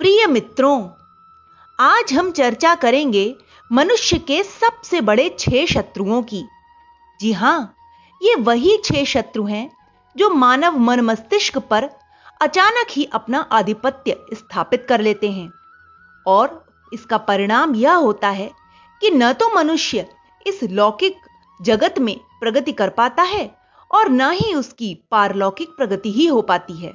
प्रिय मित्रों, आज हम चर्चा करेंगे मनुष्य के सबसे बड़े छह शत्रुओं की। जी हाँ, ये वही छह शत्रु हैं जो मानव मन मस्तिष्क पर अचानक ही अपना आधिपत्य स्थापित कर लेते हैं। और इसका परिणाम यह होता है कि न तो मनुष्य इस लौकिक जगत में प्रगति कर पाता है और न ही उसकी पारलौकिक प्रगति ही हो पाती है।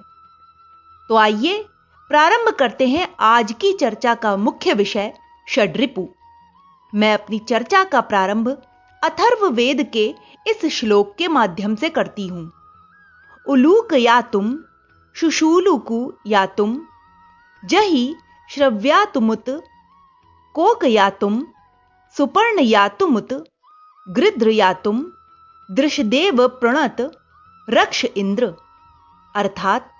तो आइए प्रारंभ करते हैं आज की चर्चा का मुख्य विषय षड्रिपु मैं अपनी चर्चा का प्रारंभ अथर्व वेद के इस श्लोक के माध्यम से करती हूँ। उलूक या तुम, शुशूलुकु या तुम, जही श्रव्यातुमुत, कोक या तुम, सुपर्ण या यातुमुत गृद्र यातुम दृशदेव प्रणत, रक्ष इंद्र। अर्थात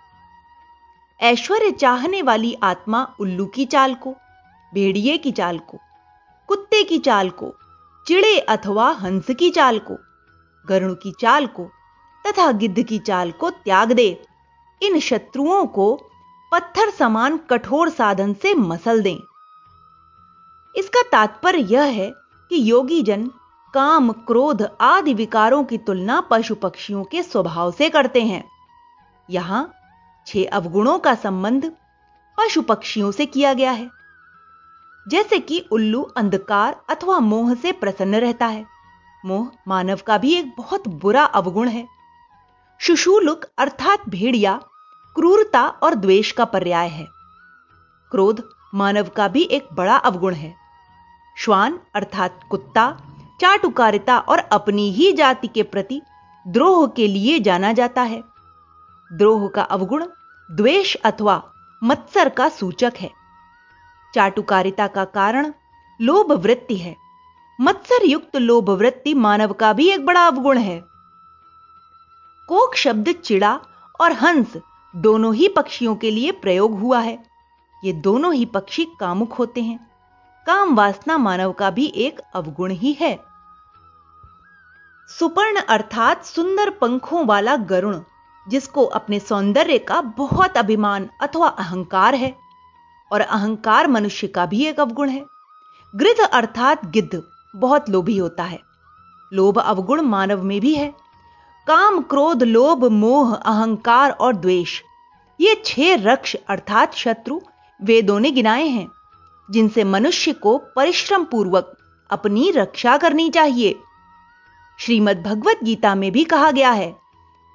ऐश्वर्य चाहने वाली आत्मा उल्लू की चाल को, भेड़िए की चाल को, कुत्ते की चाल को, चिड़े अथवा हंस की चाल को गरुण की चाल को तथा गिद्ध की चाल को त्याग दे। इन शत्रुओं को पत्थर समान कठोर साधन से मसल दें। इसका तात्पर्य यह है कि योगी जन काम, क्रोध आदि विकारों की तुलना पशु पक्षियों के स्वभाव से करते हैं। यहाँ छह अवगुणों का संबंध पशु पक्षियों से किया गया है। जैसे कि उल्लू अंधकार अथवा मोह से प्रसन्न रहता है। मोह मानव का भी एक बहुत बुरा अवगुण है। शुशुलुक अर्थात भेड़िया क्रूरता और द्वेष का पर्याय है। क्रोध मानव का भी एक बड़ा अवगुण है। श्वान अर्थात कुत्ता, चाटुकारिता और अपनी ही जाति के प्रति द्रोह के लिए जाना जाता है। द्रोह का अवगुण, द्वेष अथवा मत्सर का सूचक है। चाटुकारिता का कारण लोभ वृत्ति है। मत्सर युक्त लोभ वृत्ति मानव का भी एक बड़ा अवगुण है। कोक शब्द चिड़ा और हंस दोनों ही पक्षियों के लिए प्रयोग हुआ है। ये दोनों ही पक्षी कामुक होते हैं। काम वासना मानव का भी एक अवगुण ही है। सुपर्ण अर्थात सुंदर पंखों वाला गरुण जिसको अपने सौंदर्य का बहुत अभिमान अथवा अहंकार है, और अहंकार मनुष्य का भी एक अवगुण है। गृध अर्थात गिद्ध बहुत लोभी होता है। लोभ अवगुण मानव में भी है। काम, क्रोध, लोभ, मोह, अहंकार और द्वेष, ये छह रक्ष अर्थात शत्रु वेदों ने गिनाए हैं, जिनसे मनुष्य को परिश्रम पूर्वक अपनी रक्षा करनी चाहिए। श्रीमद् भगवत गीता में भी कहा गया है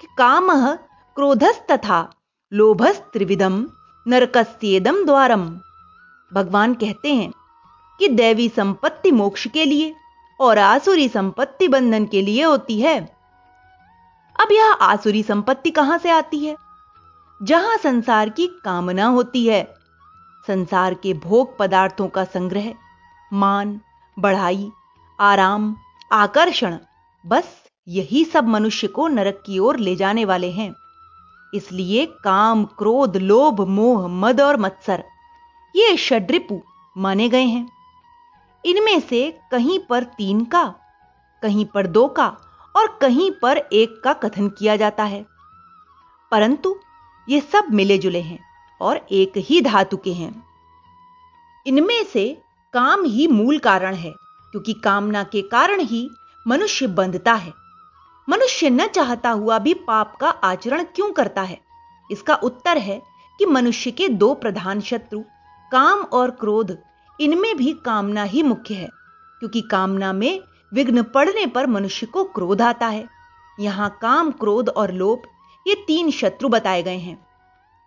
काम क्रोधस तथा लोभस त्रिविधम नरकस्येदम द्वारम। भगवान कहते हैं कि दैवी संपत्ति मोक्ष के लिए और आसुरी संपत्ति बंधन के लिए होती है। अब यह आसुरी संपत्ति कहाँ से आती है? जहाँ संसार की कामना होती है। संसार के भोग पदार्थों का संग्रह, मान, बढ़ाई, आराम, आकर्षण, बस। यही सब मनुष्य को नरक की ओर ले जाने वाले हैं। इसलिए काम, क्रोध, लोभ, मोह, मद और मत्सर, ये षड्रिपु माने गए हैं। इनमें से कहीं पर तीन का, कहीं पर दो का और कहीं पर एक का कथन किया जाता है। परंतु ये सब मिले जुले हैं और एक ही धातु के हैं। इनमें से काम ही मूल कारण है, क्योंकि कामना के कारण ही मनुष्य बंधता है। मनुष्य न चाहता हुआ भी पाप का आचरण क्यों करता है? इसका उत्तर है कि मनुष्य के दो प्रधान शत्रु, काम और क्रोध, इनमें भी कामना ही मुख्य है, क्योंकि कामना में विघ्न पड़ने पर मनुष्य को क्रोध आता है। यहाँ काम, क्रोध और लोभ ये तीन शत्रु बताए गए हैं।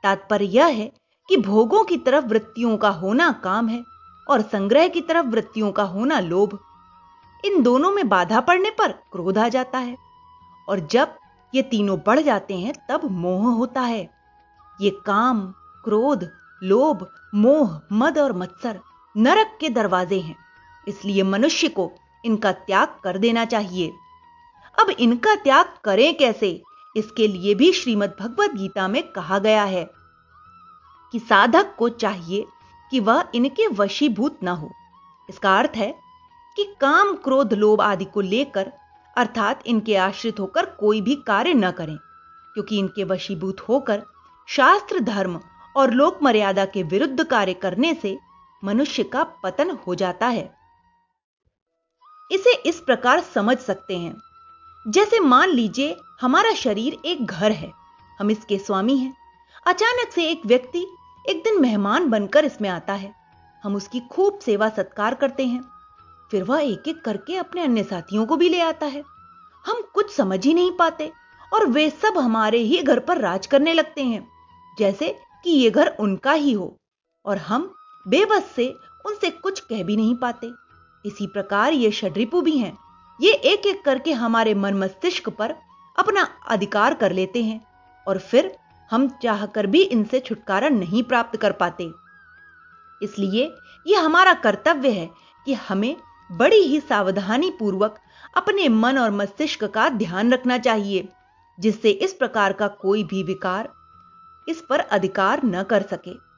तात्पर्य यह है कि भोगों की तरफ़ वृत्तियों का होना काम है और संग्रह की तरफ़ वृत्तियों का होना लोभ। इन दोनों में बाधा पड़ने पर क्रोध आ जाता है। और जब ये तीनों बढ़ जाते हैं, तब मोह होता है। ये काम, क्रोध, लोभ, मोह, मद और मत्सर नरक के दरवाजे हैं, इसलिए मनुष्य को इनका त्याग कर देना चाहिए। अब इनका त्याग करें कैसे? इसके लिए भी श्रीमद् भगवत गीता में कहा गया है कि साधक को चाहिए कि वह इनके वशीभूत न हो। इसका अर्थ है कि काम, क्रोध, लोभ आदि को लेकर अर्थात इनके आश्रित होकर कोई भी कार्य न करें, क्योंकि इनके वशीभूत होकर शास्त्र, धर्म और लोक मर्यादा के विरुद्ध कार्य करने से मनुष्य का पतन हो जाता है। इसे इस प्रकार समझ सकते हैं। जैसे मान लीजिए, हमारा शरीर एक घर है, हम इसके स्वामी हैं। अचानक से एक व्यक्ति एक दिन मेहमान बनकर इसमें आता है। हम उसकी खूब सेवा सत्कार करते हैं। फिर वह एक एक करके अपने अन्य साथियों को भी ले आता है। हम कुछ समझ ही नहीं पाते और वे सब हमारे ही घर पर राज करने लगते हैं, जैसे कि यह घर उनका ही हो, और हम बेबस से उनसे कुछ कह भी नहीं पाते। इसी प्रकार ये षड्रिपु भी हैं। ये एक एक करके हमारे मन मस्तिष्क पर अपना अधिकार कर लेते हैं, और फिर हम चाहकर भी इनसे छुटकारा नहीं प्राप्त कर पाते। इसलिए यह हमारा कर्तव्य है कि हमें बड़ी ही सावधानी पूर्वक अपने मन और मस्तिष्क का ध्यान रखना चाहिए, जिससे इस प्रकार का कोई भी विकार इस पर अधिकार न कर सके।